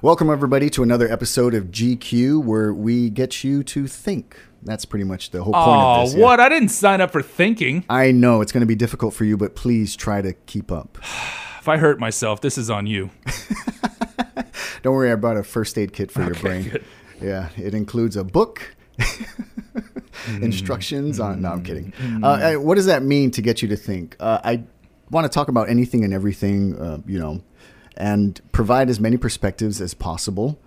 Welcome, everybody, to another episode of GCue where we get you to think. That's pretty much the whole point Oh, of this. yeah. what? I didn't sign up for thinking. I know it's going to be difficult for you, but please try to keep up. If I hurt myself, this is on you. Don't worry, I brought a first aid kit for your brain. good. Yeah, it includes a book, instructions on. No, I'm kidding. Mm. Uh, uh, what does that mean to get you to think? Uh, I want to talk about anything and everything, uh, you know, and provide as many perspectives as possible,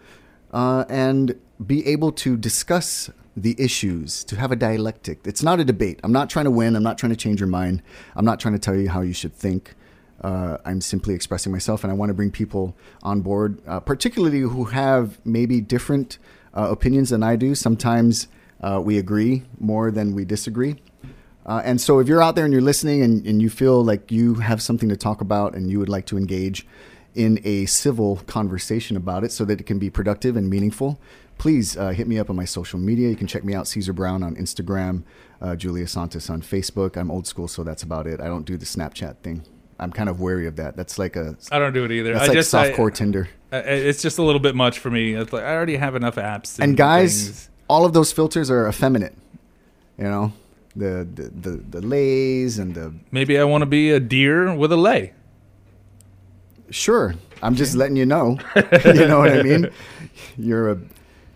uh, and be able to discuss the issues, to have a dialectic. It's not a debate. I'm not trying to win. I'm not trying to change your mind. I'm not trying to tell you how you should think. Uh, I'm simply expressing myself, and I want to bring people on board, uh, particularly who have maybe different uh, opinions than I do. Sometimes uh, we agree more than we disagree. Uh, and so, if you're out there and you're listening and, and you feel like you have something to talk about and you would like to engage in a civil conversation about it so that it can be productive and meaningful, please uh, hit me up on my social media. You can check me out, Caesar Brown on Instagram, uh, Julius Santos on Facebook. I'm old school, so that's about it. I don't do the Snapchat thing. I'm kind of wary of that. That's like a I don't do it either. that's I like just I- softcore Tinder. I- it's just a little bit much for me. It's like I already have enough apps. And guys, things. all of those filters are effeminate. You know, the the the, the lays and the maybe I want to be a deer with a lay. Sure. I'm just letting you know. you know what I mean? You're a,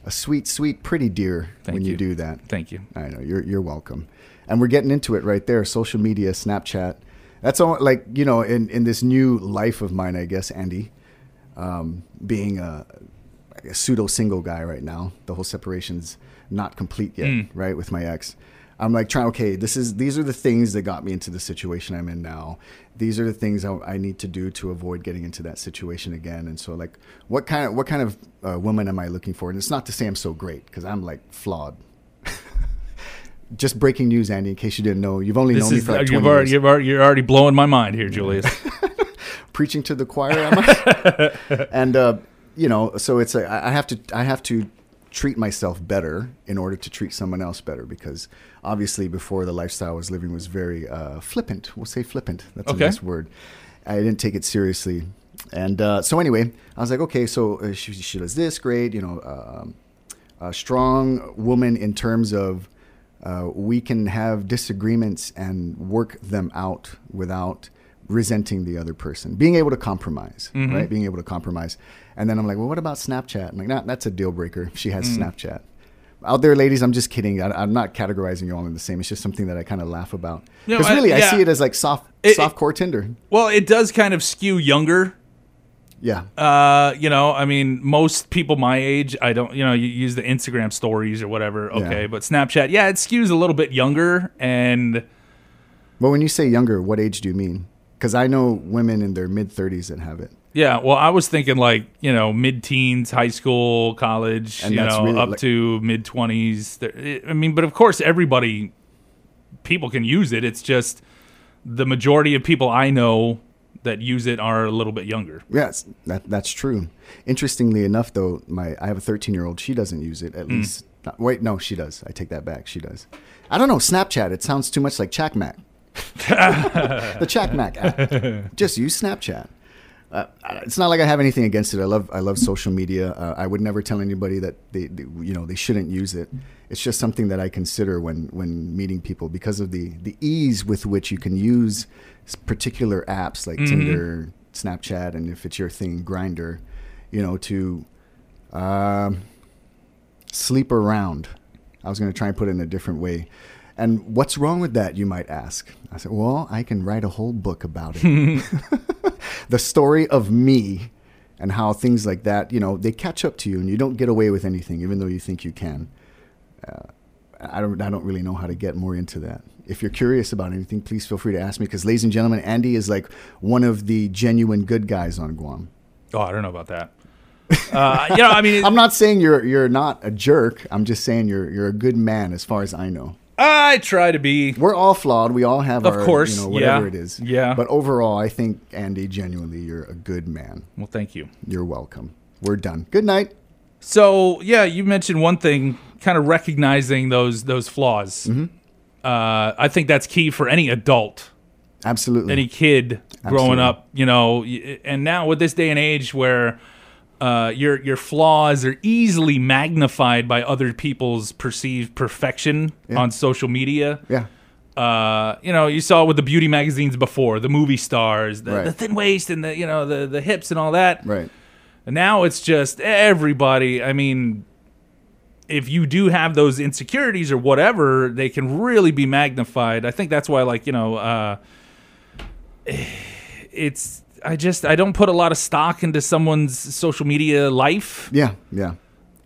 a sweet, sweet, pretty deer Thank when you. you. do that. Thank you. I know. You're, you're welcome. And we're getting into it right there. Social media, Snapchat. That's all, like, you know, in, in this new life of mine, I guess, Andy, um, being a, a pseudo single guy right now, the whole separation's not complete yet, Mm. right, with my ex. I'm like trying. Okay, this is these are the things that got me into the situation I'm in now. These are the things I, I need to do to avoid getting into that situation again. And so, like, what kind of what kind of uh, woman am I looking for? And it's not to say I'm so great because I'm like flawed. Just breaking news, Andy. In case you didn't know, you've only This known me for like 20 you've already, years. you've already, you're already blowing my mind here, Julius. preaching to the choir, am I? and uh, you know, so it's a, I have to I have to treat myself better in order to treat someone else better because obviously before the lifestyle I was living was very uh, flippant. We'll say flippant. That's Okay. a nice word. I didn't take it seriously, and uh, so anyway, I was like, okay, so uh, she, she does this, great, you know, um, a strong woman in terms of uh, we can have disagreements and work them out without resenting the other person. Being able to compromise, right? Being able to compromise. And then I'm like, well, what about Snapchat? I'm like, nah, that's a deal breaker. She has Snapchat. Out there, ladies, I'm just kidding. I, I'm not categorizing you all in the same. It's just something that I kind of laugh about. Because I- really, I, yeah. see it as like soft, It- soft core Tinder. well, it does kind of skew younger. Yeah. Uh, you know, I mean, most people my age, I don't, you know, you use the Instagram stories or whatever. Okay, Yeah. but Snapchat, yeah, it skews a little bit younger, and Well, when you say younger, what age do you mean? Because I know women in their mid 30s that have it. Yeah, well, I was thinking like you know mid-teens, high school, college, And you know, really, up like- to mid-twenties. I mean, but of course, everybody, people can use it. It's just the majority of people I know that use it are a little bit younger. Yes, that that's true. Interestingly enough, though, my I have a 13 year old. She doesn't use it. At hmm. least, not, wait, no, she does. I take that back. She does. I don't know. Snapchat. It sounds too much like Chakmac. the Chakmac app. Just use Snapchat. Uh, it's not like I have anything against it. I love I love social media. Uh, I would never tell anybody that they, they you know they shouldn't use it. It's just something that I consider when when meeting people because of the the ease with which you can use particular apps like Tinder, Snapchat, and if it's your thing, Grindr, you know, to um, sleep around. I was going to try and put it in a different way. And what's wrong with that, you might ask? I said, well, I can write a whole book about it. the story of me and how things like that, you know, they catch up to you and you don't get away with anything, even though you think you can. Uh, I don't, I don't really know how to get more into that. If you're curious about anything, please feel free to ask me because, ladies and gentlemen, Andy is like one of the genuine good guys on Guam. Oh, I don't know about that. Uh, you know, I mean, I'm not saying you're you're not a jerk. I'm just saying you're you're a good man as far as I know. I try to be. We're all flawed. We all have Of our course, you know whatever yeah, it is. yeah. But overall, I think Andy genuinely you're a good man. Well, thank you. You're welcome. We're done. Good night. So yeah, you mentioned one thing, kind of recognizing those those flaws. Mm-hmm. Uh, I think that's key for any adult, Absolutely. any kid growing Absolutely. up. You know, and now with this day and age where uh, your your flaws are easily magnified by other people's perceived perfection Yeah. on social media. Yeah. Uh, you know, you saw it with the beauty magazines before, the movie stars, the, Right. the thin waist and the you know the the hips and all that. Right. And now it's just everybody. I mean, if you do have those insecurities or whatever, they can really be magnified. I think that's why, like, you know, uh, it's. I just I don't put a lot of stock into someone's social media life. Yeah. Yeah.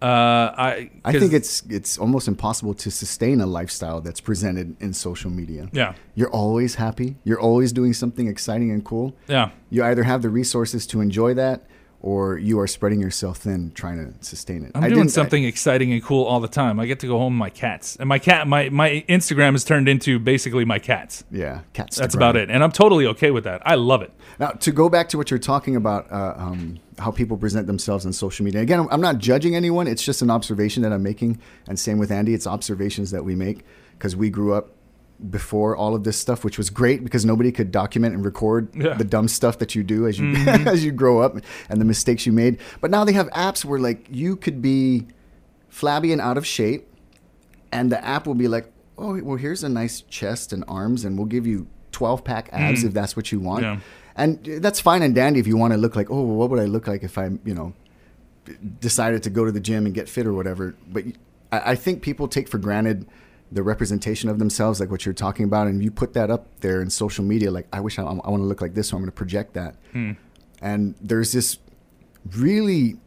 Uh, I I think it's it's almost impossible to sustain a lifestyle that's presented in social media. yeah You're always happy. You're always doing something exciting and cool. yeah You either have the resources to enjoy that, or you are spreading yourself thin trying to sustain it. I'm I doing something exciting and cool all the time. I get to go home with my cats, and my cat my my Instagram has turned into basically my cats. yeah, cats. That's about it, and I'm totally okay with that. I love it. Now, to go back to what you're talking about, uh, um, how people present themselves on social media. Again, I'm not judging anyone. It's just an observation that I'm making. And same with Andy. It's observations that we make because we grew up before all of this stuff, which was great because nobody could document and record Yeah. the dumb stuff that you do as you mm-hmm. as you grow up and the mistakes you made. But now they have apps where like you could be flabby and out of shape, and the app will be like, "Oh, well, here's a nice chest and arms, and we'll give you 12 pack abs mm. if that's what you want." Yeah. And that's fine and dandy if you want to look like, "Oh, well, what would I look like if I, you know, decided to go to the gym and get fit or whatever?" But I, I think people take for granted the representation of themselves, like what you're talking about, and you put that up there in social media, like, "I wish I, I want to look like this, so I'm going to project that." Hmm. And there's this really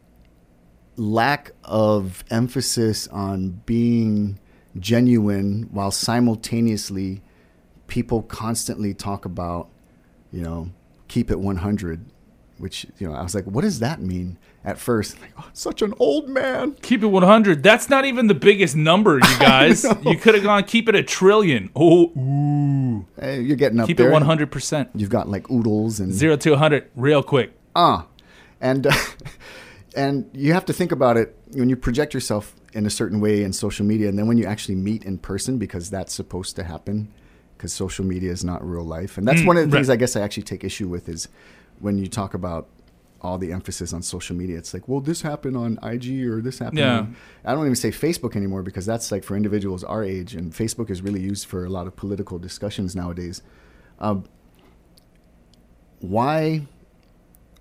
lack of emphasis on being genuine while simultaneously people constantly talk about you know keep it 100 which you know i was like what does that mean at first like oh, such an old man Keep it 100. That's not even the biggest number, you guys. you could have gone keep it a trillion. Oh, ooh. Hey, you're getting up Keep there it 100%. you've got like oodles and Zero to 100 real quick. ah and uh, and you have to think about it when you project yourself in a certain way in social media and then when you actually meet in person because that's supposed to happen because social media is not real life and that's Mm, one of the things i guess i actually take issue with is when you talk about all the emphasis on social media. It's like well this happened on ig or this happened Yeah. on i don't even say facebook anymore because that's like for individuals our age and facebook is really used for a lot of political discussions nowadays. Um, why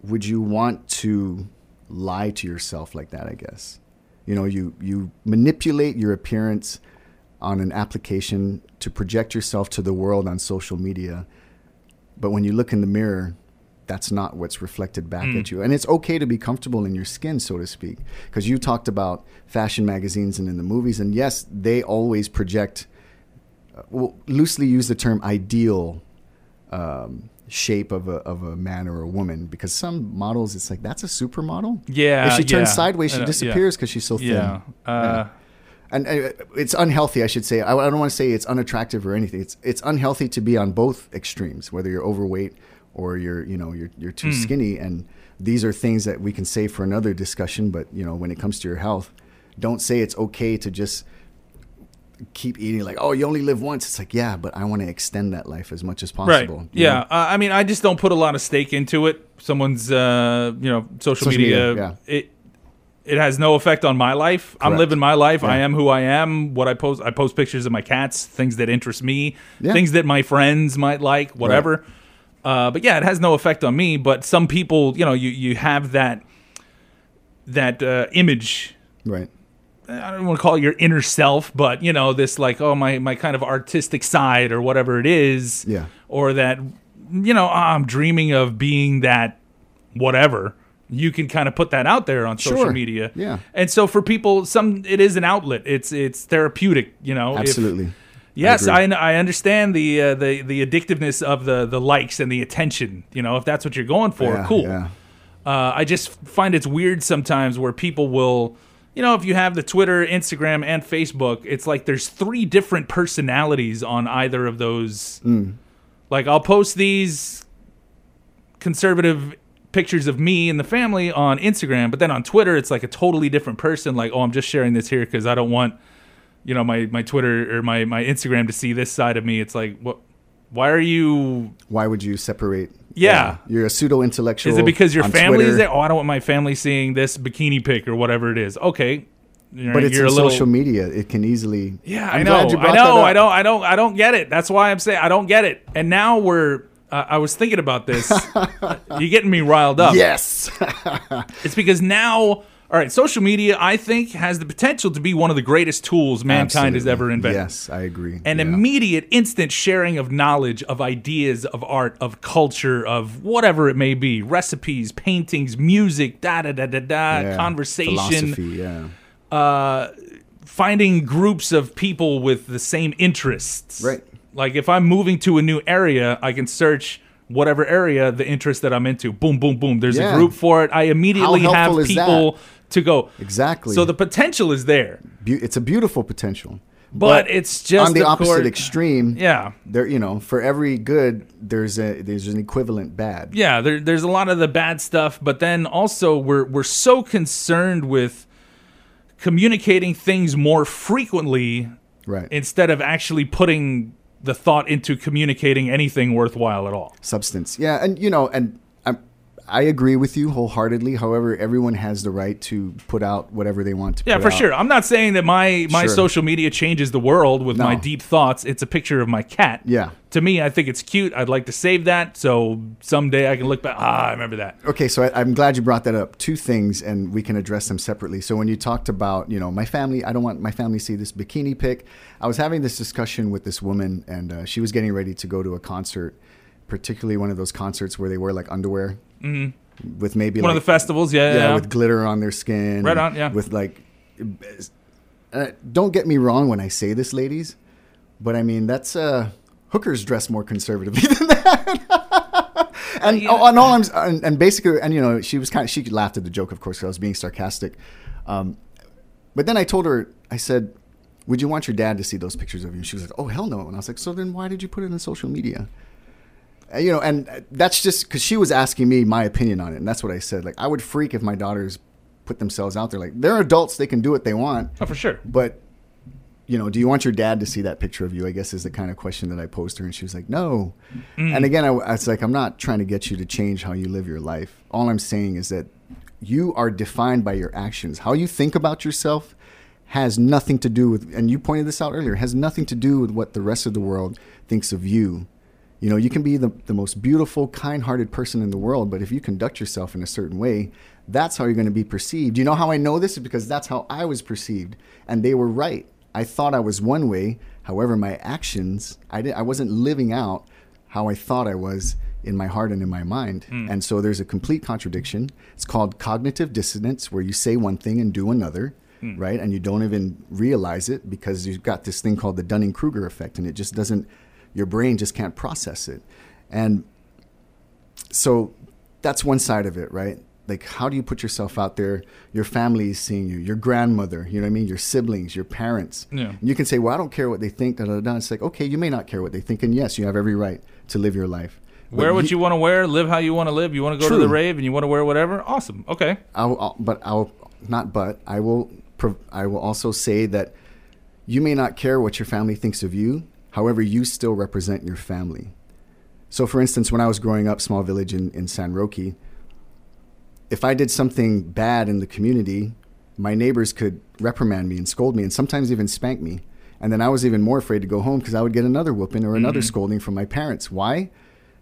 would you want to lie to yourself like that i guess? You know you you manipulate your appearance on an application to project yourself to the world on social media but when you look in the mirror that's not what's reflected back Mm. at you and it's okay to be comfortable in your skin so to speak because you talked about fashion magazines and in the movies and yes they always project uh, well, loosely use the term ideal um, shape of a, of a man or a woman because some models it's like that's a supermodel Yeah. if she turns yeah. sideways she disappears because she's so thin Yeah. yeah. Uh, and uh, it's unhealthy i should say i, I don't want to say it's unattractive or anything it's it's unhealthy to be on both extremes whether you're overweight or you're you know you're you're too Mm. skinny and these are things that we can say for another discussion but you know when it comes to your health don't say it's okay to just keep eating like oh you only live once it's like yeah but i want to extend that life as much as possible you Yeah. Uh, I mean, I just don't put a lot of stake into it. Someone's, uh, you know, social, Social media. media, It it has no effect on my life. I'm living my life. I am who I am. What I post, I post pictures of my cats, things that interest me, Yeah. things that my friends might like, whatever. Uh, but yeah, it has no effect on me. But some people, you know, you you have that that uh, image right I don't want to call it your inner self, but you know, this like, oh my my kind of artistic side or whatever it is. Yeah. Or that you know, ah, I'm dreaming of being that whatever. You can kind of put that out there on social Sure. media. Yeah. And so for people, some it is an outlet. It's it's therapeutic, you know. If- absolutely yes, agree. I, I understand the uh, the the addictiveness of the the likes and the attention. You know, if that's what you're going for, yeah, cool. yeah. Uh, I just find it's weird sometimes where people will, you know, if you have the Twitter, Instagram, and Facebook, it's like there's three different personalities on either of those. Mm. Like I'll post these conservative pictures of me and the family on Instagram, but then on Twitter, it's like a totally different person. Like, oh, I'm just sharing this here because I don't want, you know, my my Twitter or my my Instagram to see this side of me. It's like, what? Why are you why would you separate Yeah. You're a pseudo intellectual. Is it because your family is Twitter, there? Oh, I don't want my family seeing this bikini pic or whatever it is. Okay, you're, But it's you're in little, social media. It can easily. Yeah, I'm I know. I know. I don't. I don't. I don't get it. That's why I'm saying I don't get it. And now we're. Uh, I was thinking about this. You're getting me riled up. Yes. It's because now, all right, social media, I think, has the potential to be one of the greatest tools mankind has ever invented. Yes, I agree. An Yeah. immediate, instant sharing of knowledge, of ideas, of art, of culture, of whatever it may be recipes, paintings, music, da da da da da, Yeah. conversation, Philosophy, yeah. uh, finding groups of people with the same interests. Right. Like if I'm moving to a new area, I can search whatever area the interest that I'm into. Boom, boom, boom. There's a Yeah. group for it. I immediately have people to go. Exactly. So the potential is there, Beau- it's a beautiful potential. but, it's just on the opposite course- extreme. Yeah. There, you know, for every good, there's a there's an equivalent bad. Yeah, there, there's a lot of the bad stuff, but then also we're we're so concerned with communicating things more frequently Right. instead of actually putting the thought into communicating anything worthwhile at all. Substance. Yeah, and you know, and I agree with you wholeheartedly. However, everyone has the right to put out whatever they want to. Yeah, for out. sure. I'm not saying that my my Sure. social media changes the world with my deep thoughts. It's a picture of my cat. Yeah. To me, I think it's cute. I'd like to save that so someday I can look back. Ah, I remember that. Okay, so I, I'm glad you brought that up. Two things, and we can address them separately. So when you talked about, you know, my family, I don't want my family to see this bikini pic. I was having this discussion with this woman, and uh, she was getting ready to go to a concert, particularly one of those concerts where they wear like underwear with maybe Mm-hmm. One like, of the festivals, yeah, yeah. yeah, with glitter on their skin. Right on, yeah. With like, uh, don't get me wrong when I say this, ladies, but I mean that's uh, hookers dress more conservatively than that. and, oh, and all I'm and, and basically, and you know, she was kind of she laughed at the joke, of course, because I was being sarcastic. Um, but then I told her, I said, "Would you want your dad to see those pictures of you?" She was like, "Oh hell no!" And I was like, "So then why did you put it on social media?" Uh, you know, and uh, that's just because she was asking me my opinion on it, and that's what I said. Like, I would freak if my daughters put themselves out there. Like, they're adults; they can do what they want. Oh, for sure. But, you know, do you want your dad to see that picture of you? I guess is the kind of question that I posed her, and she was like, "No." And again, I, I was like, "I'm not trying to get you to change how you live your life. All I'm saying is that you are defined by your actions. How you think about yourself." Has nothing to do with, and you pointed this out earlier, has nothing to do with what the rest of the world thinks of you. You know, you can be the, the most beautiful, kind hearted person in the world, but if you conduct yourself in a certain way, that's how you're going to be perceived. You know how I know this? Is because that's how I was perceived. And they were right. I thought I was one way. However, my actions, I, did, I wasn't living out how I thought I was in my heart and in my mind. Hmm. And so there's a complete contradiction. It's called cognitive dissonance, where you say one thing and do another. Hmm. Right, and you don't even realize it because you've got this thing called the Dunning Kruger effect, and it just doesn't your brain just can't process it. And so that's one side of it, right? Like, how do you put yourself out there? Your family is seeing you, your grandmother, you know what I mean? Your siblings, your parents. Yeah. And you can say, well, I don't care what they think, da da da. It's like, okay, you may not care what they think. And yes, you have every right to live your life. But Wear what you want to wear, live how you want to live. You want to go to the rave and you want to wear whatever. Awesome. Okay. I'll, I'll, but I'll not. But I will. I will also say that you may not care what your family thinks of you. However, you still represent your family. So, for instance, when I was growing up, small village in, in San Roque, if I did something bad in the community, my neighbors could reprimand me and scold me, and sometimes even spank me. And then I was even more afraid to go home because I would get another whooping or another mm-hmm. scolding from my parents. Why?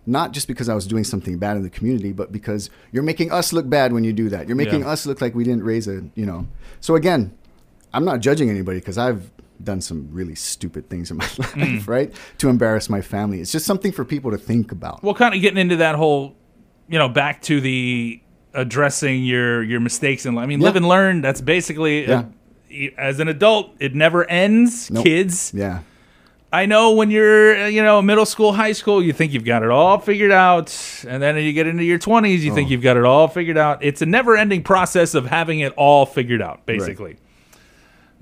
Not just because I was doing something bad in the community, but because you're making us look bad when you do that. You're making Yeah. us look like we didn't raise a, you know. So again, I'm not judging anybody because I've done some really stupid things in my life, right? To embarrass my family. It's just something for people to think about. Well, kind of getting into that whole, you know, back to the addressing your your mistakes and. I mean, Yeah. live and learn. That's basically Yeah. as an adult, it never ends. Nope. Kids, Yeah. I know when you're, uh, you know, middle school, high school, you think you've got it all figured out, and then you get into your 20s, you think Oh. you've got it all figured out. It's a never-ending process of having it all figured out, basically.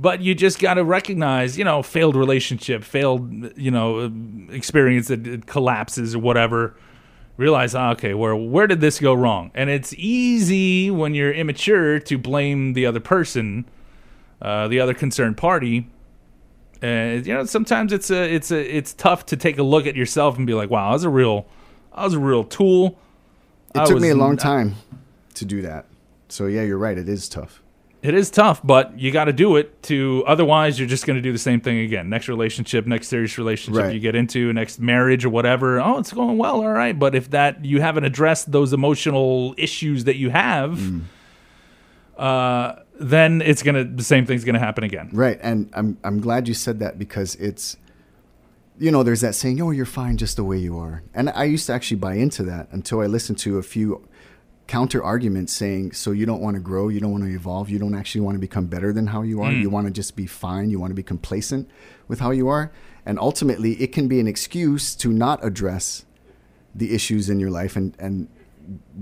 But you just got to recognize, you know, failed relationship, failed, you know, experience that it collapses or whatever. Realize, ah, okay, where where did this go wrong? And it's easy when you're immature to blame the other person, uh, the other concerned party. And you know, sometimes it's a it's a it's tough to take a look at yourself and be like, wow, I was a real I was a real tool. It I took me a long time to do that. So yeah, you're right. It is tough. It is tough, but you got to do it to otherwise you're just going to do the same thing again. Next relationship, next serious relationship Right. you get into, next marriage or whatever. Oh, it's going well, all right, but if that you haven't addressed those emotional issues that you have, Mm. uh, then it's going to the same thing's going to happen again. Right, and I'm I'm glad you said that because it's, you know, there's that saying, "Oh, you're fine just the way you are," and I used to actually buy into that until I listened to a few counter arguments saying, "So you don't want to grow, you don't want to evolve, you don't actually want to become better than how you are, hmm. you want to just be fine, you want to be complacent with how you are," and ultimately, it can be an excuse to not address the issues in your life. And and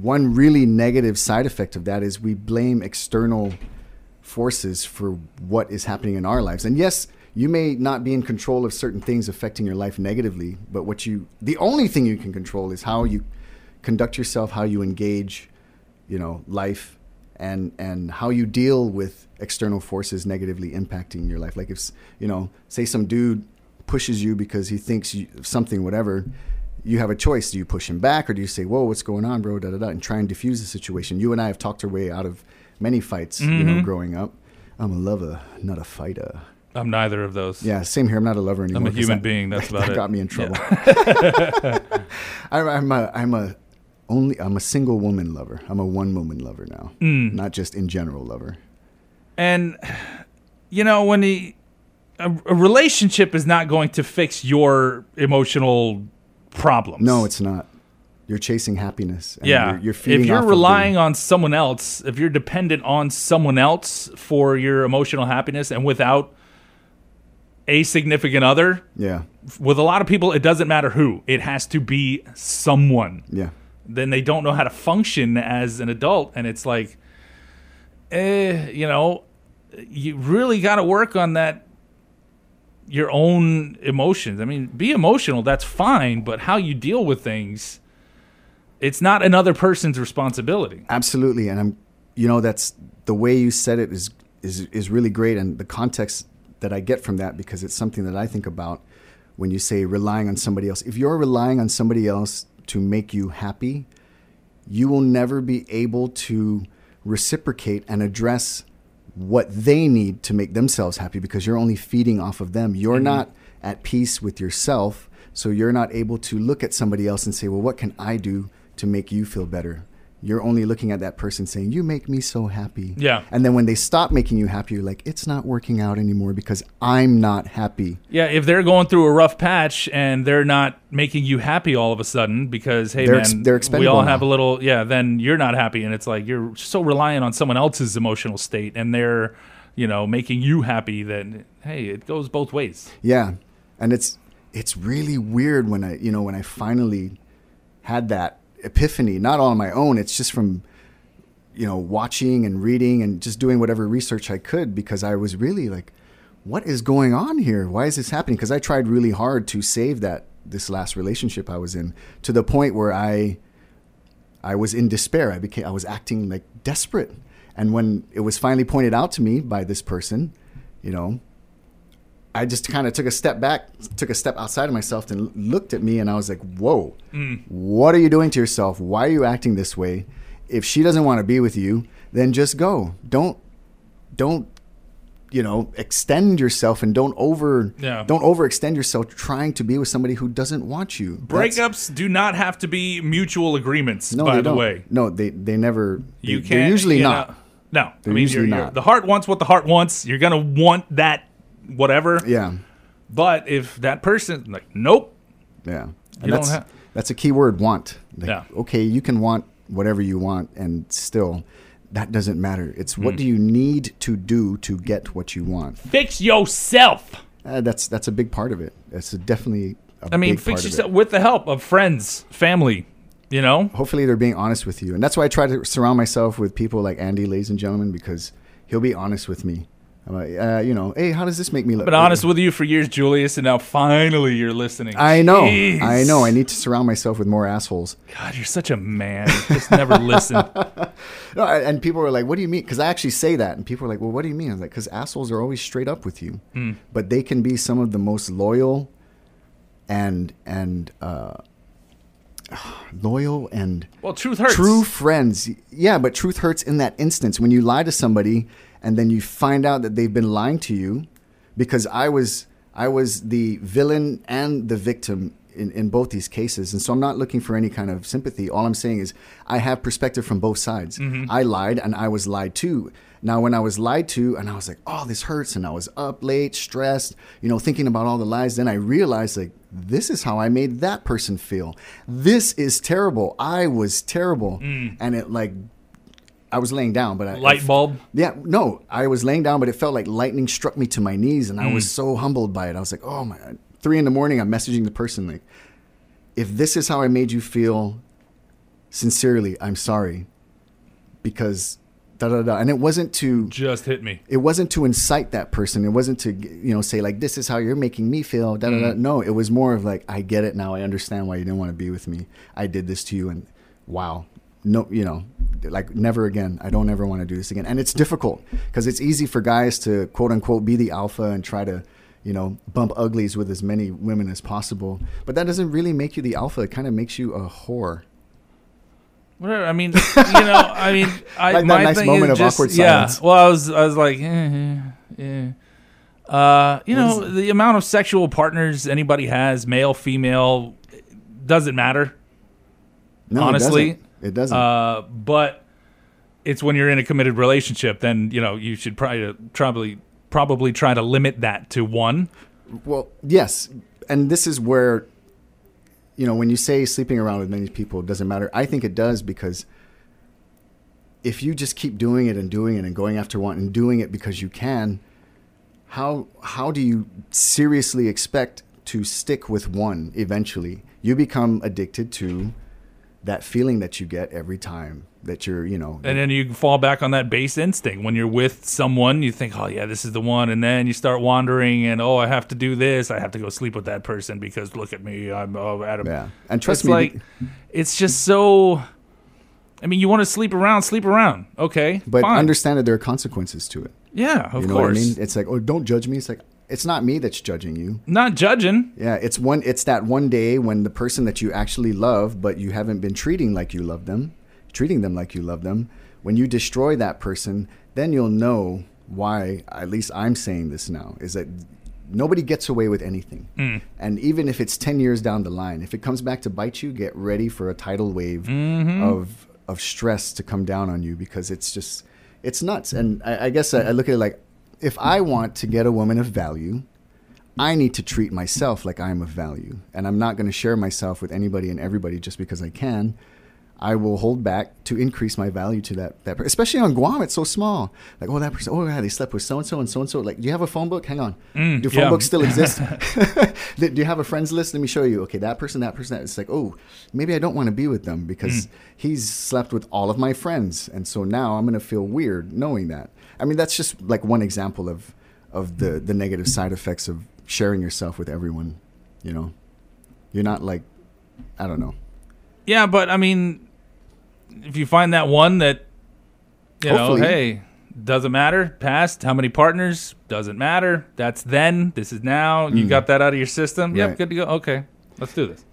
one really negative side effect of that is we blame external forces for what is happening in our lives. And yes, you may not be in control of certain things affecting your life negatively, but what you the only thing you can control is how you conduct yourself, how you engage, you know, life and and how you deal with external forces negatively impacting your life. Like if you know, say some dude pushes you because he thinks you, something whatever, you have a choice. Do you push him back or do you say, "Whoa, what's going on, bro?" Da da da, and try and diffuse the situation. You and I have talked our way out of many fights, you know, mm-hmm. growing up. I'm a lover, not a fighter. I'm neither of those. Yeah, same here. I'm not a lover anymore. I'm a human that- being. That's about that it. got me in trouble. I'm, I'm a I'm a only I'm a single woman lover. I'm a one woman lover now, Mm. not just in general lover. And you know when the a, a relationship is not going to fix your emotional problems. No, it's not. You're chasing happiness. and yeah. you're, you're if you're the- relying on someone else, if you're dependent on someone else for your emotional happiness, and without a significant other, yeah, with a lot of people, it doesn't matter who. It has to be someone. yeah, then they don't know how to function as an adult and it's like eh, you know you really got to work on that your own emotions i mean be emotional that's fine but how you deal with things it's not another person's responsibility absolutely. And I'm, you know, that's the way you said it is is is really great, and the context that I get from that because it's something that I think about when you say relying on somebody else. If you're relying on somebody else to make you happy, you will never be able to reciprocate and address what they need to make themselves happy because you're only feeding off of them. You're mm-hmm. not at peace with yourself, so you're not able to look at somebody else and say, "Well, what can I do to make you feel better?" You're only looking at that person saying, "You make me so happy." Yeah. And then when they stop making you happy, you're like, "It's not working out anymore because I'm not happy." yeah if they're going through a rough patch and they're not making you happy all of a sudden because hey They're ex- man they're we all now. have a little yeah then you're not happy and it's like you're so reliant on someone else's emotional state and they're you know making you happy then hey it goes both ways Yeah, and it's it's really weird when I you know when I finally had that epiphany, not on my own. It's just from you know watching and reading and just doing whatever research I could because I was really like, what is going on here? Why is this happening? Because I tried really hard to save that this last relationship I was in to the point where I I was in despair. I became I was acting like desperate. And when it was finally pointed out to me by this person, you know, I just kind of took a step back, took a step outside of myself, and looked at me, and I was like, "Whoa, mm. what are you doing to yourself? Why are you acting this way? If she doesn't want to be with you, then just go. Don't, don't, you know, extend yourself, and don't over, Yeah. don't overextend yourself trying to be with somebody who doesn't want you. That's- breakups do not have to be mutual agreements no, by the don't. way no, they they never. you can't They're usually you not. know- no They're i mean usually you're- you're- not. the heart wants what the heart wants you're gonna want that whatever Yeah, but if that person like nope yeah. And that's have- that's a key word. Want. Like, Yeah. Okay, you can want whatever you want, and still, that doesn't matter. It's what do you need to do to get what you want. fix yourself Uh, that's that's a big part of it. That's a definitely. A i mean fix yourself with the help of friends family you know Hopefully, they're being honest with you, and that's why I try to surround myself with people like Andy, ladies and gentlemen, because he'll be honest with me. I'm like, uh, you know, hey, how does this make me look? I've honest with you for years julius and now finally you're listening I know, Jeez. I know. I need to surround myself with more assholes. god you're such a man just never listen No, and people were like, "What do you mean?" Because I actually say that, and people are like, "Well, what do you mean?" I was like, "Because assholes are always straight up with you, but they can be some of the most loyal and and uh, loyal and Well, truth hurts. true friends. Yeah, but truth hurts in that instance when you lie to somebody and then you find out that they've been lying to you because I was I was the villain and the victim in, in both these cases. And so I'm not looking for any kind of sympathy. All I'm saying is I have perspective from both sides. Mm-hmm. I lied and I was lied to. Now, when I was lied to and I was like, oh, this hurts, and I was up late, stressed, you know, thinking about all the lies, then I realized, like, this is how I made that person feel. This is terrible. I was terrible. Mm. And it, like, I was laying down, but I, Light bulb. yeah, no, I was laying down, but it felt like lightning struck me to my knees, and I was mm. so humbled by it. I was like, oh my, three in the morning, I'm messaging the person like, if this is how I made you feel, sincerely, I'm sorry, because da da da. And it wasn't to Just hit me. it wasn't to incite that person. It wasn't to you know say like this is how you're making me feel. Da, da, da. Mm. No, it was more of like I get it now. I understand why you didn't want to be with me. I did this to you, and wow, no, you know, like never again. I don't ever want to do this again. And it's difficult because it's easy for guys to quote unquote be the alpha and try to you know bump uglies with as many women as possible. But that doesn't really make you the alpha. It kind of makes you a whore. Whatever. I mean, you know, I mean, I, Like that my nice thing moment is of just, awkward yeah. silence. Well, I was, I was like, eh, eh, eh. Uh, you know, the amount of sexual partners anybody has, male, female, doesn't matter. No, Honestly, it doesn't. Uh, but it's when you're in a committed relationship, then you know you should probably probably probably try to limit that to one. Well, yes, and this is where, you know, when you say sleeping around with many people doesn't matter, I think it does because if you just keep doing it and doing it and going after one and doing it because you can, how how do you seriously expect to stick with one eventually? You become addicted to that feeling that you get every time that you're, you know, And then you fall back on that base instinct. When you're with someone, you think, oh, yeah, this is the one. And then you start wandering and, oh, I have to do this. I have to go sleep with that person because look at me. I'm oh, Adam. yeah. And trust it's me, like, it's just so. I mean, you want to sleep around, sleep around. Okay. but fine. understand that there are consequences to it. Yeah, of You know course. what I mean? It's like, oh, don't judge me. It's like, it's not me that's judging you. Not judging. Yeah, it's one. It's that one day when the person that you actually love, but you haven't been treating like you love them, treating them like you love them. When you destroy that person, then you'll know why. At least I'm saying this now is that nobody gets away with anything, Mm. and even if it's ten years down the line, if it comes back to bite you, get ready for a tidal wave Mm-hmm. of of stress to come down on you because it's just it's nuts. And I, I guess I, I look at it like if I want to get a woman of value, I need to treat myself like I'm of value. And I'm not going to share myself with anybody and everybody just because I can. I will hold back to increase my value to that that per- especially on Guam it's so small. Like oh that person oh yeah they slept with so and so and so and so like do you have a phone book? Hang on. Mm, do phone yeah. books still exist? Do you have a friends list? Let me show you. Okay that person that person that it's like oh maybe I don't want to be with them because mm. he's slept with all of my friends and so now I'm gonna feel weird knowing that. I mean that's just like one example of of the the negative side effects of sharing yourself with everyone you know? You're not like I don't know. Yeah, but I mean, if you find that one that, you Hopefully. know, hey, doesn't matter, past, how many partners, doesn't matter. That's then, this is now. You got that out of your system. Yep, Mm. Good to go. Okay, let's do this.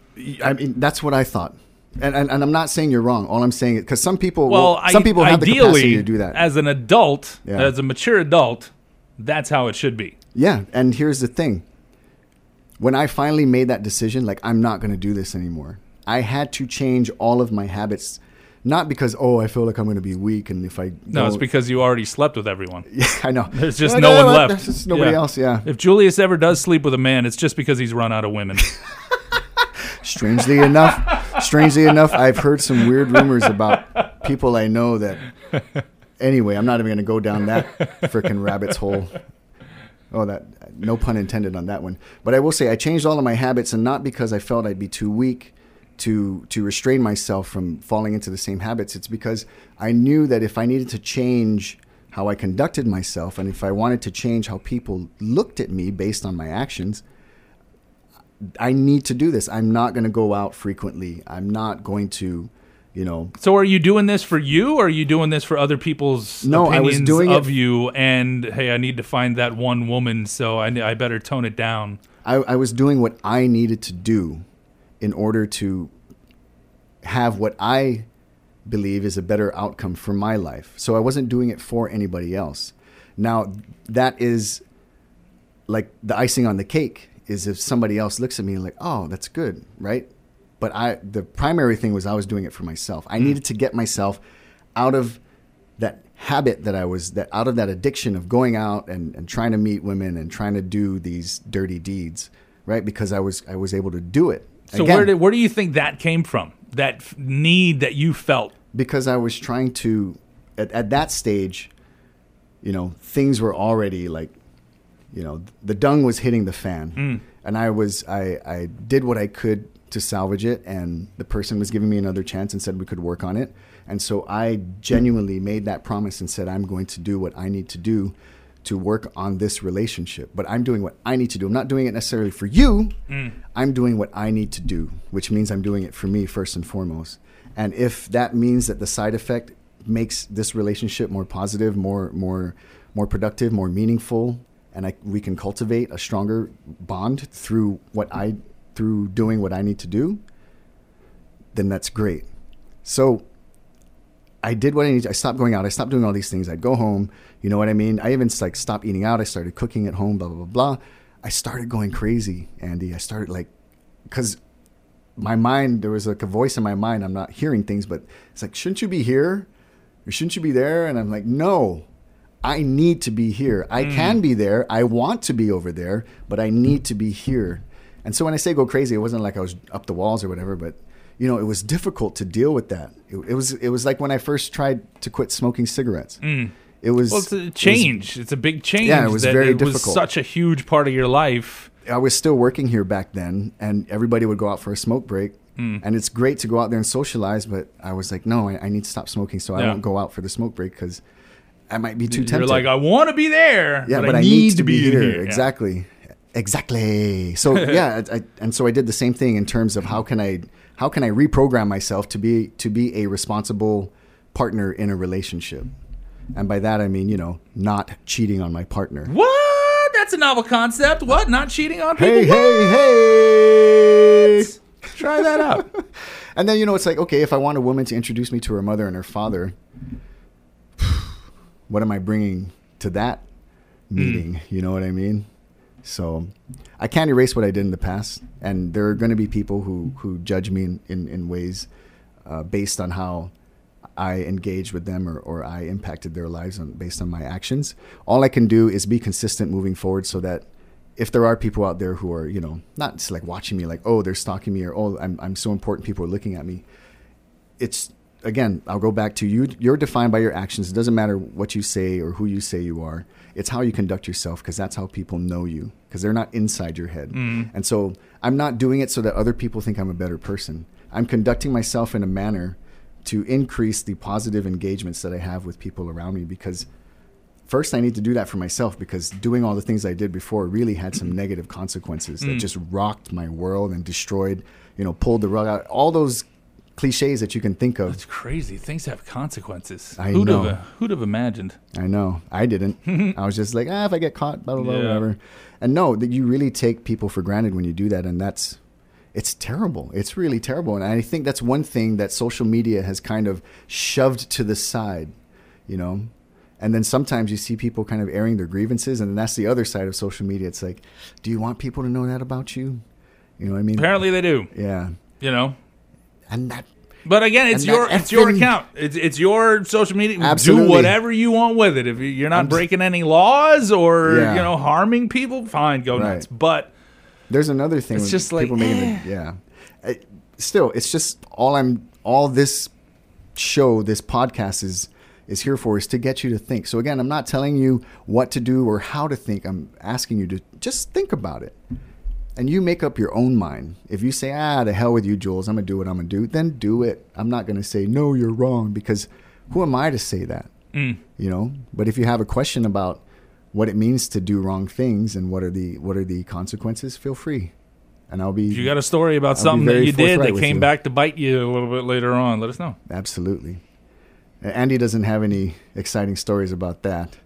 I mean, that's what I thought. And, and, and I'm not saying you're wrong. All I'm saying is because some people, Well, will, some I, people have the ideally, capacity to do that. as an adult, Yeah. as a mature adult, that's how it should be. yeah. And here's the thing: when I finally made that decision, like I'm not going to do this anymore. I had to change all of my habits, not because oh I feel like I'm going to be weak, and if I No, it's because you already slept with everyone. yeah, I know There's just Like, no "Oh, one left. There's just nobody Yeah. else. Yeah. If Julius ever does sleep with a man, it's just because he's run out of women. Strangely enough, strangely enough, I've heard some weird rumors about people I know that. Anyway, I'm not even going to go down that freaking rabbit's hole. Oh, that no pun intended on that one. But I will say I changed all of my habits, and not because I felt I'd be too weak to to restrain myself from falling into the same habits. It's because I knew that if I needed to change how I conducted myself, and if I wanted to change how people looked at me based on my actions, I need to do this. I'm not going to go out frequently. I'm not going to, you know, So are you doing this for you or are you doing this for other people's No, I opinions was doing of it- you and hey, I need to find that one woman, so I, I better tone it down. I, I was doing what I needed to do in order to have what I believe is a better outcome for my life. So I wasn't doing it for anybody else. Now, that is like the icing on the cake is if somebody else looks at me like, "Oh, that's good," right? But I the primary thing was I was doing it for myself. I mm. needed to get myself out of that habit that I was that out of that addiction of going out and, and trying to meet women and trying to do these dirty deeds, right? Because I was I was able to do it. So Again, where did where do you think that came from? That f- need that you felt. because I was trying to at, at that stage, you know, things were already like, you know, the dung was hitting the fan, mm. and I was I I did what I could to salvage it, and the person was giving me another chance and said we could work on it, and so I genuinely made that promise and said I'm going to do what I need to do to work on this relationship, but I'm doing what I need to do. I'm not doing it necessarily for you. Mm. I'm doing what I need to do, which means I'm doing it for me first and foremost. And if that means that the side effect makes this relationship more positive, more more more productive, more meaningful, and I, we can cultivate a stronger bond through what I through doing what I need to do, then that's great. So I did what I needed. I stopped going out. I stopped doing all these things. I'd go home. You know what I mean? I even like stopped eating out. I started cooking at home. Blah blah blah blah. I started going crazy, Andy. I started like, because my mind there was like a voice in my mind. I'm not hearing things, but it's like, shouldn't you be here? Or shouldn't you be there? And I'm like, no. I need to be here. I hmm. can be there. I want to be over there, but I need to be here. And so when I say go crazy, it wasn't like I was up the walls or whatever, but you know, it was difficult to deal with that. It, it was it was like when I first tried to quit smoking cigarettes. It was Well, it's it a was- change. it's a big change. Yeah, it was very it was difficult. such a huge part of your life. I was still working here back then, and everybody would go out for a smoke break. Hmm. And it's great to go out there and socialize, but I was like, no, I, I need to stop smoking, so I Yeah. won't go out for the smoke break because I might be too tempted. You're tempted. like, I want to be there, yeah, but, I, need, to be, in here. Yeah. Exactly, exactly. So yeah, I, I, and so I did the same thing in terms of how can I how can I reprogram myself to be to be a responsible partner in a relationship, and by that I mean you know not cheating on my partner. What? That's a novel concept. What? Not cheating on people? Hey, hey, hey! Try that out. And then you know it's like okay, if I want a woman to introduce me to her mother and her father, what am I bringing to that hmm. meeting? You know what I mean? So I can't erase what I did in the past, and there are going to be people who who judge me in in, in ways uh, based on how I engaged with them or, or I impacted their lives on, based on my actions. All I can do is be consistent moving forward, so that if there are people out there who are you know not just like watching me like oh they're stalking me or oh I'm I'm so important people are looking at me, it's again I'll go back to you. You're defined by your actions. It doesn't matter what you say or who you say you are. It's how you conduct yourself because that's how people know you because they're not inside your head. Mm-hmm. And so I'm not doing it so that other people think I'm a better person. I'm conducting myself in a manner to increase the positive engagements that I have with people around me because first I need to do that for myself because doing all the things I did before really had some negative consequences that mm. just rocked my world and destroyed, you know, pulled the rug out. All those cliches that you can think of. It's crazy. Things have consequences. I who'd know. Have, who'd have imagined? I know. I didn't. I was just like, ah, if I get caught, blah blah blah, Yeah. whatever. And no, that you really take people for granted when you do that, and that's it's terrible. It's really terrible, and I think that's one thing that social media has kind of shoved to the side, you know. And then sometimes you see people kind of airing their grievances, and then that's the other side of social media. It's like, do you want people to know that about you? You know what I mean? Apparently they do. Yeah. You know. And that But again, it's your it's your account. It's it's your social media. Absolutely. Do whatever you want with it. If you- you're not breaking any laws or Yeah. you know harming people, fine, go Right. nuts. But There's another thing. It's just like, eh. the, yeah. Still, it's just all I'm all this show, this podcast is is here for is to get you to think. So again, I'm not telling you what to do or how to think. I'm asking you to just think about it. And you make up your own mind. If you say, ah, the hell with you, Jules, I'm gonna do what I'm gonna do, then do it. I'm not gonna say, no, you're wrong, because who am I to say that? mm, you know but if you have a question about what it means to do wrong things and what are the what are the consequences feel free and i'll be if you got a story about I'll something that you did that came you. back to bite you a little bit later on, let us know. absolutely andy doesn't have any exciting stories about that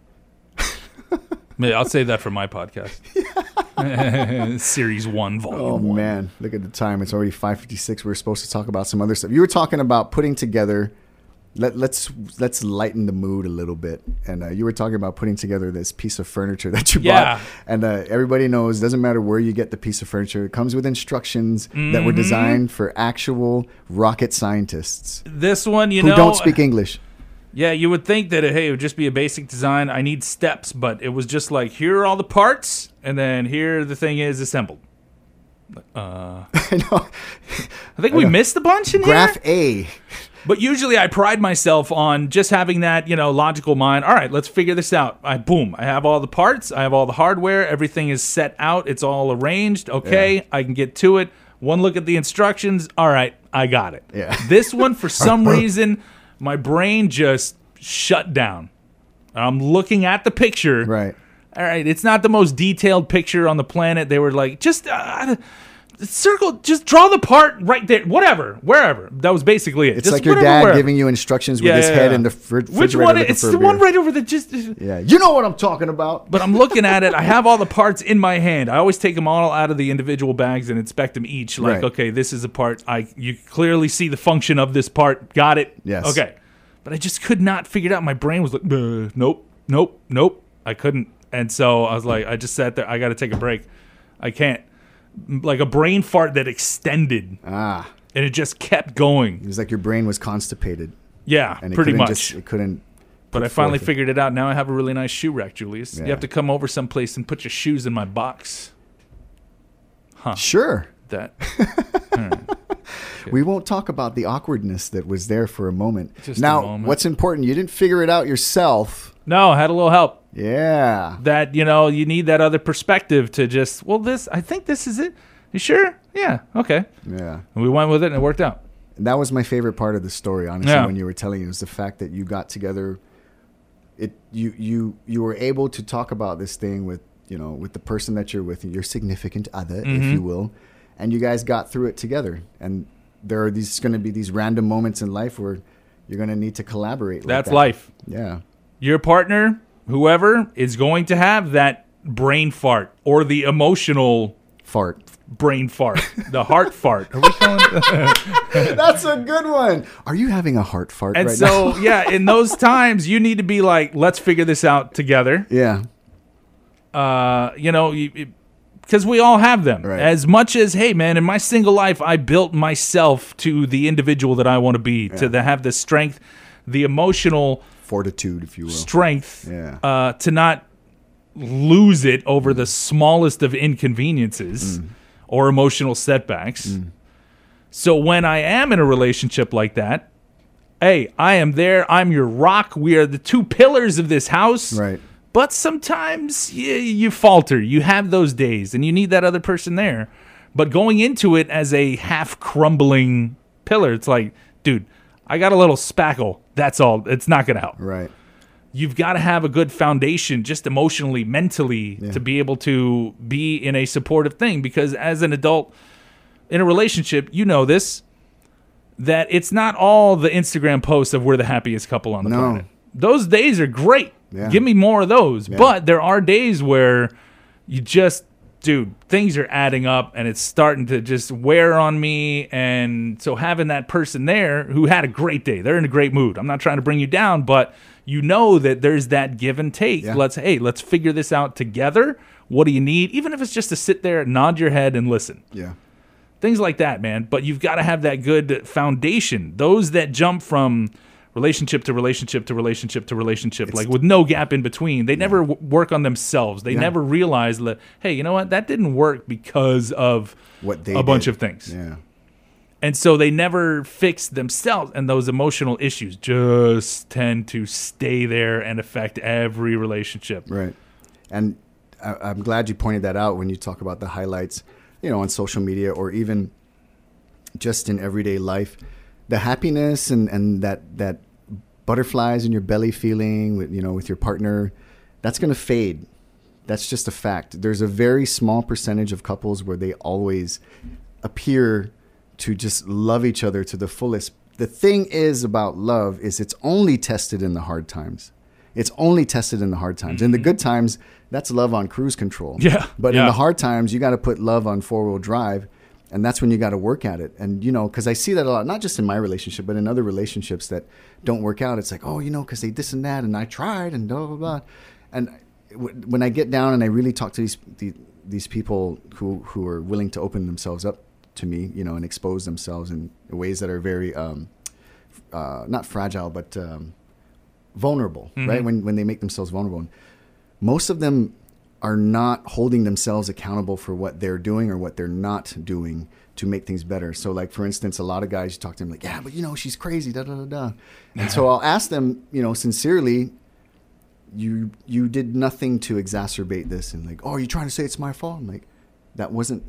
I'll save that for my podcast. Series One, volume one. Oh man, look at the time. It's already 5:56. We are supposed to talk about some other stuff. You were talking about putting together let, let's let's lighten the mood a little bit. And uh, you were talking about putting together this piece of furniture that you Yeah. bought, and uh, everybody knows doesn't matter where you get the piece of furniture, it comes with instructions that were designed for actual rocket scientists This one, you who know, don't speak English. Yeah, you would think that hey, it would just be a basic design. I need steps, but it was just like here are all the parts, and then here the thing is assembled. Uh, I know. I think we know. missed a bunch in Graph here. A. But usually, I pride myself on just having that you know logical mind. All right, let's figure this out. I boom, I have all the parts, I have all the hardware, everything is set out, it's all arranged. Okay, Yeah. I can get to it. One look at the instructions. All right, I got it. Yeah. This one, for some reason, my brain just shut down. I'm looking at the picture. Right. All right, it's not the most detailed picture on the planet. They were like, just uh, circle, just draw the part right there, whatever, wherever. That was basically it. It's Just like your whatever, dad wherever. giving you instructions with Yeah, his yeah, head yeah. in the fr- Which refrigerator. one? It's the one right over the Just, Yeah, you know what I'm talking about. but I'm looking at it. I have all the parts in my hand. I always take them all out of the individual bags and inspect them each. Like, Right. okay, this is a part. I you clearly see the function of this part. Got it. Yes. Okay, but I just could not figure it out. My brain was like, "Uh, nope, nope, nope. I couldn't. And so I was like, I just sat there. I got to take a break. I can't. Like a brain fart that extended Ah, and it just kept going. it was like your brain was constipated, Yeah, and pretty much. Just, it couldn't. But I finally figured it out. Now I have a really nice shoe rack, Julius. You have to come over someplace and put your shoes in my box. Huh. Sure. That We won't talk about the awkwardness that was there for a moment. Just a now, moment. what's important? You didn't figure it out yourself. No, I had a little help. Yeah. That you know, you need that other perspective to just. Well, this. I think this is it. You sure? Yeah. Okay. Yeah. And we went with it, and it worked out. And that was my favorite part of the story, honestly, Yeah. when you were telling it was the fact that you got together. It you you you were able to talk about this thing with you know with the person that you're with, your significant other, if Mm-hmm. you will, and you guys got through it together. And there are these going to be these random moments in life where you're going to need to collaborate. like That's that. life. Yeah. Your partner, whoever, is going to have that brain fart or the emotional Fart. brain fart, the heart fart. Are we calling it? That's a good one. Are you having a heart fart And right so, now? yeah, in those times, you need to be like, let's figure this out together. Yeah. Uh, you know, because we all have them. Right. As much as, hey, man, in my single life, I built myself to the individual that I want to be, to the, have the strength, the emotional Fortitude, if you will. strength, Yeah. uh, to not lose it over the smallest of inconveniences Mm. or emotional setbacks. So when I am in a relationship like that, hey, I am there. I'm your rock. We are the two pillars of this house. Right. But sometimes you, you falter. You have those days, and you need that other person there. But going into it as a half crumbling pillar, it's like, dude, I got a little spackle. That's all. It's not going to help Right. you've got to have a good foundation just emotionally mentally Yeah. to be able to be in a supportive thing because as an adult in a relationship you know this that it's not all the instagram posts of we're the happiest couple on the No. planet those days are great Yeah. give me more of those but there are days where you just dude things are adding up and it's starting to just wear on me. And so having that person there who had a great day they're in a great mood. I'm not trying to bring you down but you know that there's that give and take. Yeah. let's hey let's figure this out together. What do you need? Even if it's just to sit there nod your head and listen. Yeah. things like that man. But you've got to have that good foundation. Those that jump from relationship to relationship to relationship to relationship like with no gap in between they never w- work on themselves they Yeah. never realize that hey you know what that didn't work because of What they a bunch of things Yeah. and so they never fix themselves and those emotional issues just tend to stay there and affect every relationship Right. And I, I'm glad you pointed that out when you talk about the highlights, you know, on social media or even just in everyday life. The happiness and, and that, that butterflies in your belly feeling with, you know, with your partner, that's going to fade. That's just a fact. There's a very small percentage of couples where they always appear to just love each other to the fullest. The thing is about love is it's only tested in the hard times. It's only tested in the hard times. In the good times, that's love on cruise control. Mm-hmm. Yeah, But in the hard times, you got to put love on four wheel drive. And that's when you got to work at it. And, you know, because I see that a lot, not just in my relationship, but in other relationships that don't work out. It's like, oh, you know, because they this and that, and I tried, and blah, blah, blah. And w- when I get down and I really talk to these, the, these people who, who are willing to open themselves up to me, you know, and expose themselves in ways that are very, um, uh, not fragile, but um, vulnerable, right? When, when they make themselves vulnerable. And most of them are not holding themselves accountable for what they're doing or what they're not doing to make things better. So, like for instance, a lot of guys you talk to them like, "Yeah, but you know, she's crazy." Da da da da. And so I'll ask them, you know, sincerely, you you did nothing to exacerbate this, and like, "Oh, are you trying to say it's my fault?" I'm like, that wasn't.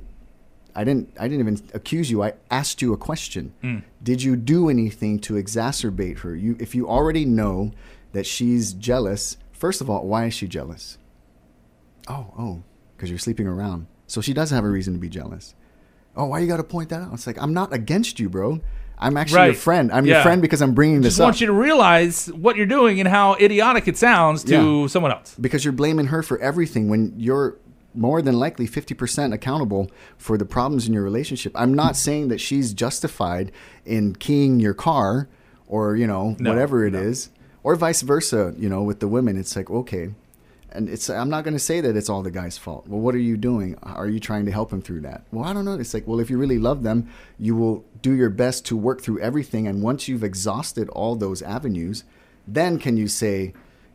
I didn't. I didn't even accuse you. I asked you a question. Mm. Did you do anything to exacerbate her? You, if you already know that she's jealous, first of all, why is she jealous? Oh, oh, because you're sleeping around. So she does have a reason to be jealous. Oh, why you got to point that out? It's like I'm not against you, bro. I'm actually your friend. I'm your friend because I'm bringing this Just up. I want you to realize what you're doing and how idiotic it sounds to Yeah. someone else. because you're blaming her for everything when you're more than likely 50% accountable for the problems in your relationship. I'm not saying that she's justified in keying your car or, you know, No, whatever it no. is, or vice versa, you know, with the women. It's like, okay. And it's I'm not going to say that it's all the guy's fault. Well, what are you doing? Are you trying to help him through that? Well, I don't know. It's like, well, if you really love them, you will do your best to work through everything and once you've exhausted all those avenues, then can you say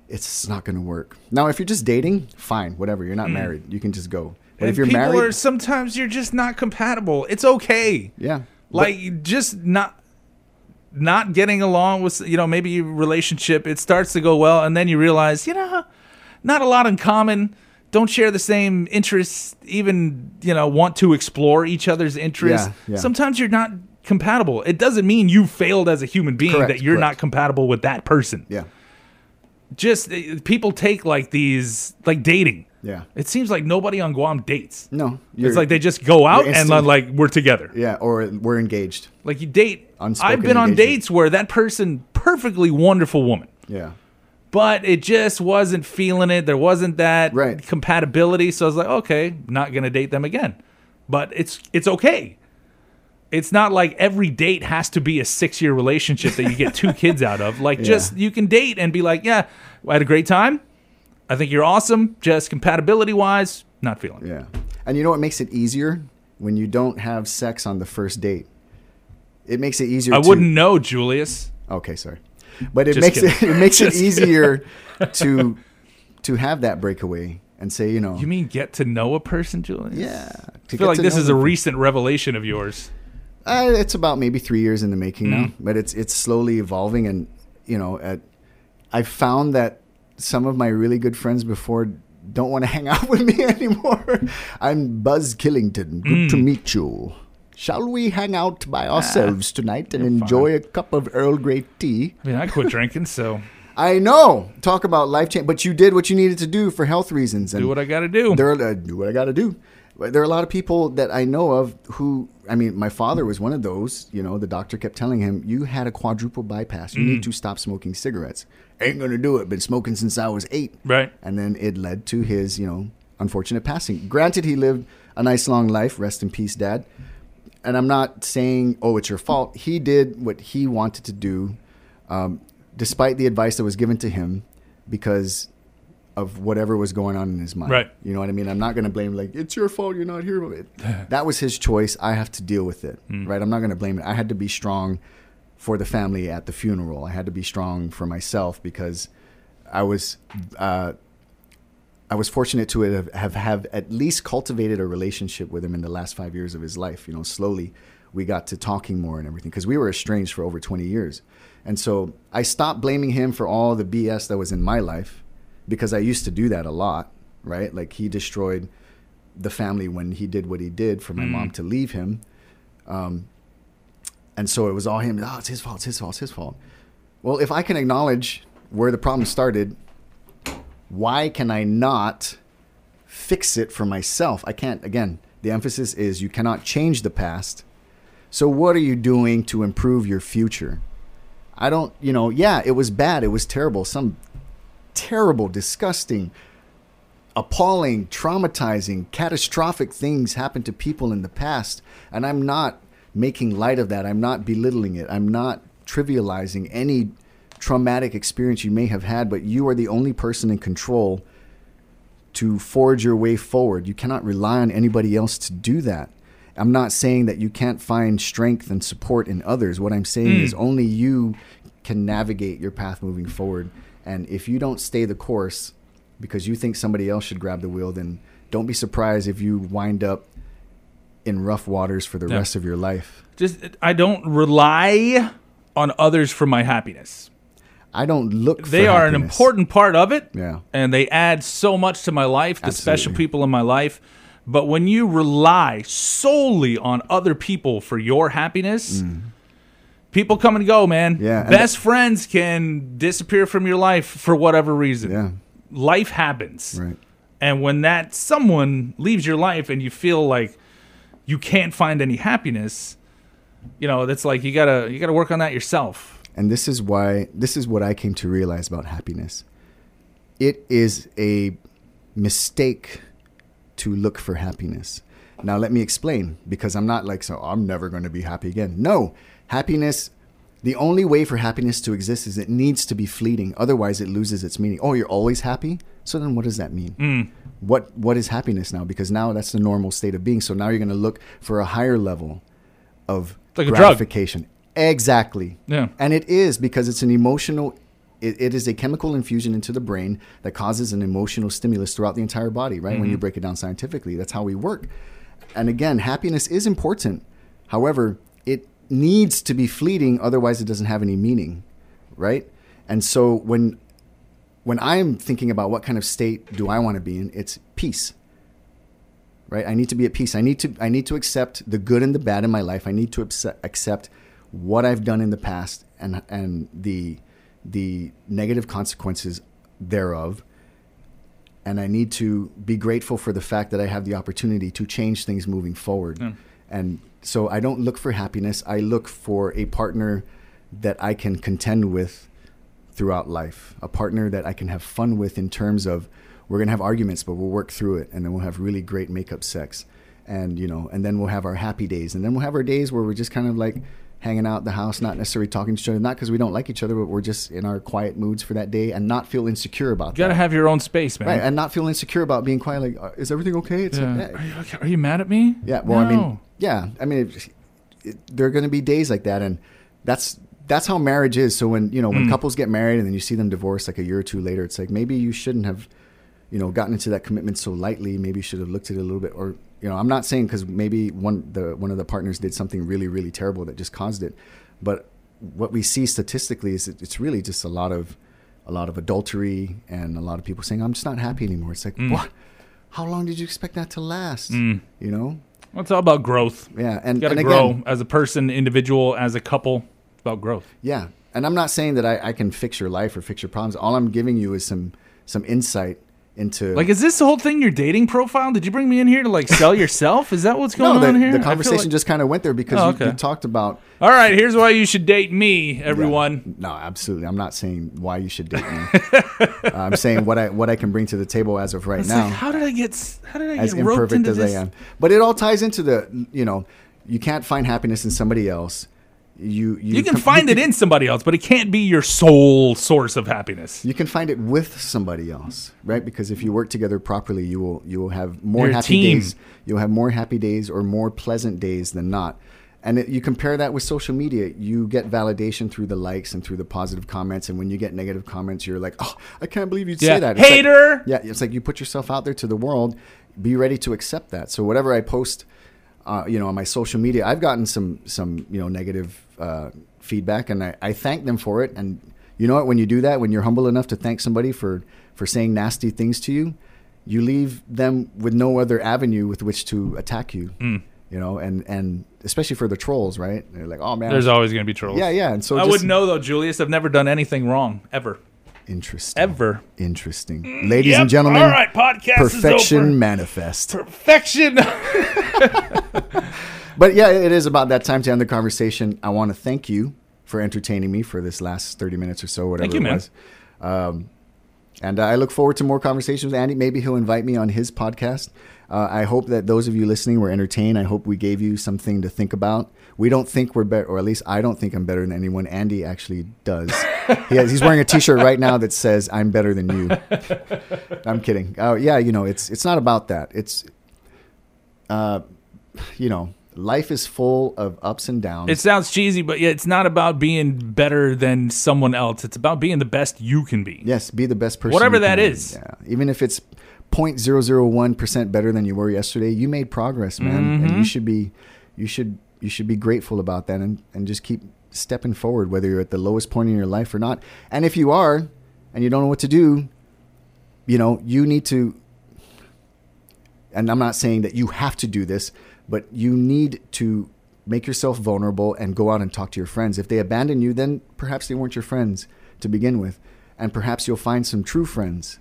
it's not going to work. Now, if you're just dating, fine, whatever. You're not hmm. married. You can just go. But And if you're people married, are sometimes you're just not compatible. It's okay. yeah, Like just not not getting along with you know maybe your relationship it starts to go well and then you realize you know not a lot in common. Don't share the same interests even you know want to explore each other's interests. Yeah, yeah. sometimes you're not compatible. It doesn't mean you failed as a human being Correct, that you're correct. not compatible with that person. Yeah, just uh, people take like these like dating. Yeah. it seems like nobody on guam dates. No, it's like they just go out and like we're together. Yeah, or we're engaged. like you date. Unspoken I've been on dates where that person, perfectly wonderful woman, Yeah, but it just wasn't feeling it. There wasn't that Right. compatibility. So I was like, okay, not gonna date them again. But it's it's okay. It's not like every date has to be a six year relationship that you get two kids out of. Like, just you can date and be like, yeah, I had a great time. I think you're awesome. Just compatibility wise, not feeling. yeah. And you know what makes it easier when you don't have sex on the first date? It makes it easier. I to- wouldn't know, Julius. Okay, sorry, but it Just makes it, kidding. it makes it easier to to have that breakaway and say, you know, You mean get to know a person, Julius? yeah. I feel like this is a them. recent revelation of yours. Uh, it's about maybe three years in the making now, Mm. but it's it's slowly evolving, and you know, at, I've found that some of my really good friends before don't want to hang out with me anymore. I'm Buzz Killington. Good Mm. to meet you. Shall we hang out by ourselves tonight and Ah, enjoy fine. a cup of Earl Grey tea? I mean, I quit drinking, so I know. Talk about life change, but you did what you needed to do for health reasons. And do what I got to do. there are, uh, do what I got to do. There are a lot of people that I know of who, I mean, my father was one of those. You know, the doctor kept telling him, "You had a quadruple bypass. You Mm. need to stop smoking cigarettes." Ain't gonna do it. Been smoking since I was eight. Right. And then it led to his, you know, unfortunate passing. Granted, he lived a nice long life. Rest in peace, Dad. And I'm not saying, oh, it's your fault. He did what he wanted to do, um, despite the advice that was given to him, because of whatever was going on in his mind. Right. You know what I mean? I'm not going to blame like it's your fault. You're not here. It- that was his choice. I have to deal with it. Mm. Right. I'm not going to blame it. I had to be strong for the family at the funeral. I had to be strong for myself because I was. Uh, I was fortunate to have, have have at least cultivated a relationship with him in the last five years of his life. You know, slowly we got to talking more and everything because we were estranged for over 20 years. And so I stopped blaming him for all the BS that was in my life because I used to do that a lot, right? Like he destroyed the family when he did what he did for my Mm. mom to leave him. Um, and so it was all him. Oh, it's his fault. It's his fault. It's his fault. Well, if I can acknowledge where the problem started, why can I not fix it for myself? I can't. Again, the emphasis is you cannot change the past. So what are you doing to improve your future? I don't, you know, yeah, it was bad. It was terrible. Some terrible, disgusting, appalling, traumatizing, catastrophic things happen to people in the past. And I'm not making light of that. I'm not belittling it. I'm not trivializing any traumatic experience you may have had, but you are the only person in control to forge your way forward. You cannot rely on anybody else to do that. I'm not saying that you can't find strength and support in others. What I'm saying Mm. is only you can navigate your path moving forward. And if you don't stay the course because you think somebody else should grab the wheel, then don't be surprised if you wind up in rough waters for the Yeah. rest of your life. Just I don't rely on others for my happiness. I don't look They are an important part of it. Yeah. And they add so much to my life, the special people in my life. But when you rely solely on other people for your happiness, people come and go, man. Mm. Yeah, Best friends can disappear from your life for whatever reason. Yeah. Life happens. Right. And when that someone leaves your life and you feel like you can't find any happiness, you know, that's like you gotta you gotta work on that yourself. And this is why this is what I came to realize about happiness. It is a mistake to look for happiness. Now let me explain because I'm not like so I'm never going to be happy again. No, happiness the only way for happiness to exist is it needs to be fleeting. Otherwise it loses its meaning. Oh, you're always happy? So then what does that mean? Hmm. What what is happiness now? Because now that's the normal state of being. So now you're going to look for a higher level of like gratification. Exactly. Yeah. And it is because it's an emotional, it, it is a chemical infusion into the brain that causes an emotional stimulus throughout the entire body, right? When you mm-hmm. break it down scientifically, that's how we work. And again, happiness is important. However, it needs to be fleeting, otherwise, it doesn't have any meaning, right? And so when when I'm thinking about what kind of state do I want to be in, it's peace right i need to be at peace i need to i need to accept the good and the bad in my life i need to accept what i've done in the past and and the the negative consequences thereof. And i need to be grateful for the fact that i have the opportunity to change things moving forward. And so i don't look for happiness. I look for a partner that i can contend with throughout life a partner that i can have fun with in terms of we're going to have arguments but we'll work through it and then we'll have really great makeup sex. And you know and then we'll have our happy days. And then we'll have our days where we're just kind of like hanging out the house not necessarily talking to each other not because we don't like each other but we're just in our quiet moods for that day and not feel insecure about that. You gotta have your own space, man. right and not feel insecure about being quiet like uh, is everything okay it's Yeah. like, Are, you, okay? Are you mad at me? yeah, well, I mean, yeah, I mean, it, it, there are going to be days like that, and that's that's how marriage is. So when you know Mm. when couples get married and then you see them divorce like a year or two later, it's like maybe you shouldn't have, you know, gotten into that commitment so lightly. Maybe you should have looked at it a little bit, or you know, I'm not saying because maybe one the one of the partners did something really really terrible that just caused it, but what we see statistically is it, it's really just a lot of a lot of adultery and a lot of people saying I'm just not happy anymore. It's like Mm. what? How long did you expect that to last? Mm. You know? Well, it's all about growth. Yeah, and, You gotta and grow again, as a person, individual, as a couple. It's about growth. yeah, and I'm not saying that I, I can fix your life or fix your problems. All I'm giving you is some some insight into Like, is this the whole thing your dating profile? Did you bring me in here to like sell yourself? Is that what's going no, the, on here? The conversation like- just kind of went there because Oh, you, you talked about All right, here's why you should date me, everyone. No, absolutely. I'm not saying why you should date me. I'm saying what I what I can bring to the table as of right It's now. like, how did I get? How did I as get roped imperfect into as this? I am. But it all ties into the you know, you can't find happiness in somebody else. You you, You can com- find you it in somebody else, but it can't be your sole source of happiness. You can find it with somebody else, right? Because if you work together properly, you will you will have more You're happy team. days. You'll have more happy days or more pleasant days than not. And it, you compare that with social media. You get validation through the likes and through the positive comments. And when you get negative comments, you're like, "Oh, I can't believe you'd Yeah, say that." It's like- hater. yeah, it's like you put yourself out there to the world. Be ready to accept that. So whatever I post, uh, you know, on my social media, I've gotten some some you know negative uh, feedback, and I, I thank them for it. And you know what? When you do that, when you're humble enough to thank somebody for for saying nasty things to you, you leave them with no other avenue with which to attack you. Mm. You know, and and especially for the trolls, right? They're like, oh man, There's always going to be trolls. yeah, yeah. And so I just, wouldn't know though, Julius. I've never done anything wrong ever, Interesting. ever. Interesting. Ladies Yep. and gentlemen, All right, podcast is perfection manifest. Perfection. But yeah, it is about that time to end the conversation. I want to thank you for entertaining me for this last 30 minutes or so, whatever you, it man. was. Um, And uh, I look forward to more conversations with Andy. Maybe he'll invite me on his podcast. Uh, I hope that those of you listening were entertained. I hope we gave you something to think about. We don't think we're better, or at least I don't think I'm better than anyone. Andy actually does. he has, he's wearing a T-shirt right now that says "I'm better than you." I'm kidding. Uh, yeah, you know, it's it's not about that. It's, uh, you know, life is full of ups and downs. It sounds cheesy, but yeah, it's not about being better than someone else. It's about being the best you can be. yes, be the best person. Whatever that is. Yeah, even if it's 0.001 percent better than you were yesterday, you made progress, man, and Mm-hmm. you should be, you should you should be grateful about that, and and just keep stepping forward, whether you're at the lowest point in your life or not. And if you are, and you don't know what to do, you know, you need to. And I'm not saying that you have to do this, but you need to make yourself vulnerable and go out and talk to your friends. If they abandon you, then perhaps they weren't your friends to begin with, and perhaps you'll find some true friends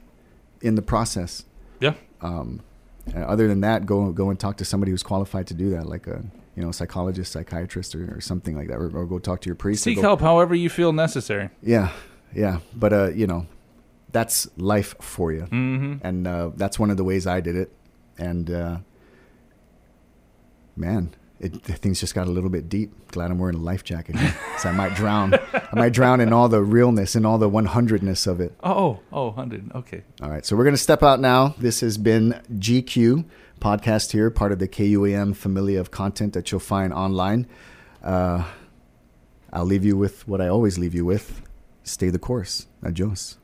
in the process. Yeah. Um, and other than that, go go and talk to somebody who's qualified to do that, like a you know psychologist, psychiatrist, or, or something like that, or, or go talk to your priest. Seek go- help however you feel necessary. Yeah, yeah, but uh, you know, that's life for you, hmm and uh, that's one of the ways I did it. And uh, man, it, things just got a little bit deep. Glad I'm wearing a life jacket, so I might drown. I might drown in all the realness and all the 100ness of it. Oh, oh, 100. Okay. All right, so we're going to step out now. This has been GCue podcast here, part of the KUAM familia of content that you'll find online. Uh, I'll leave you with what I always leave you with: stay the course. Adios.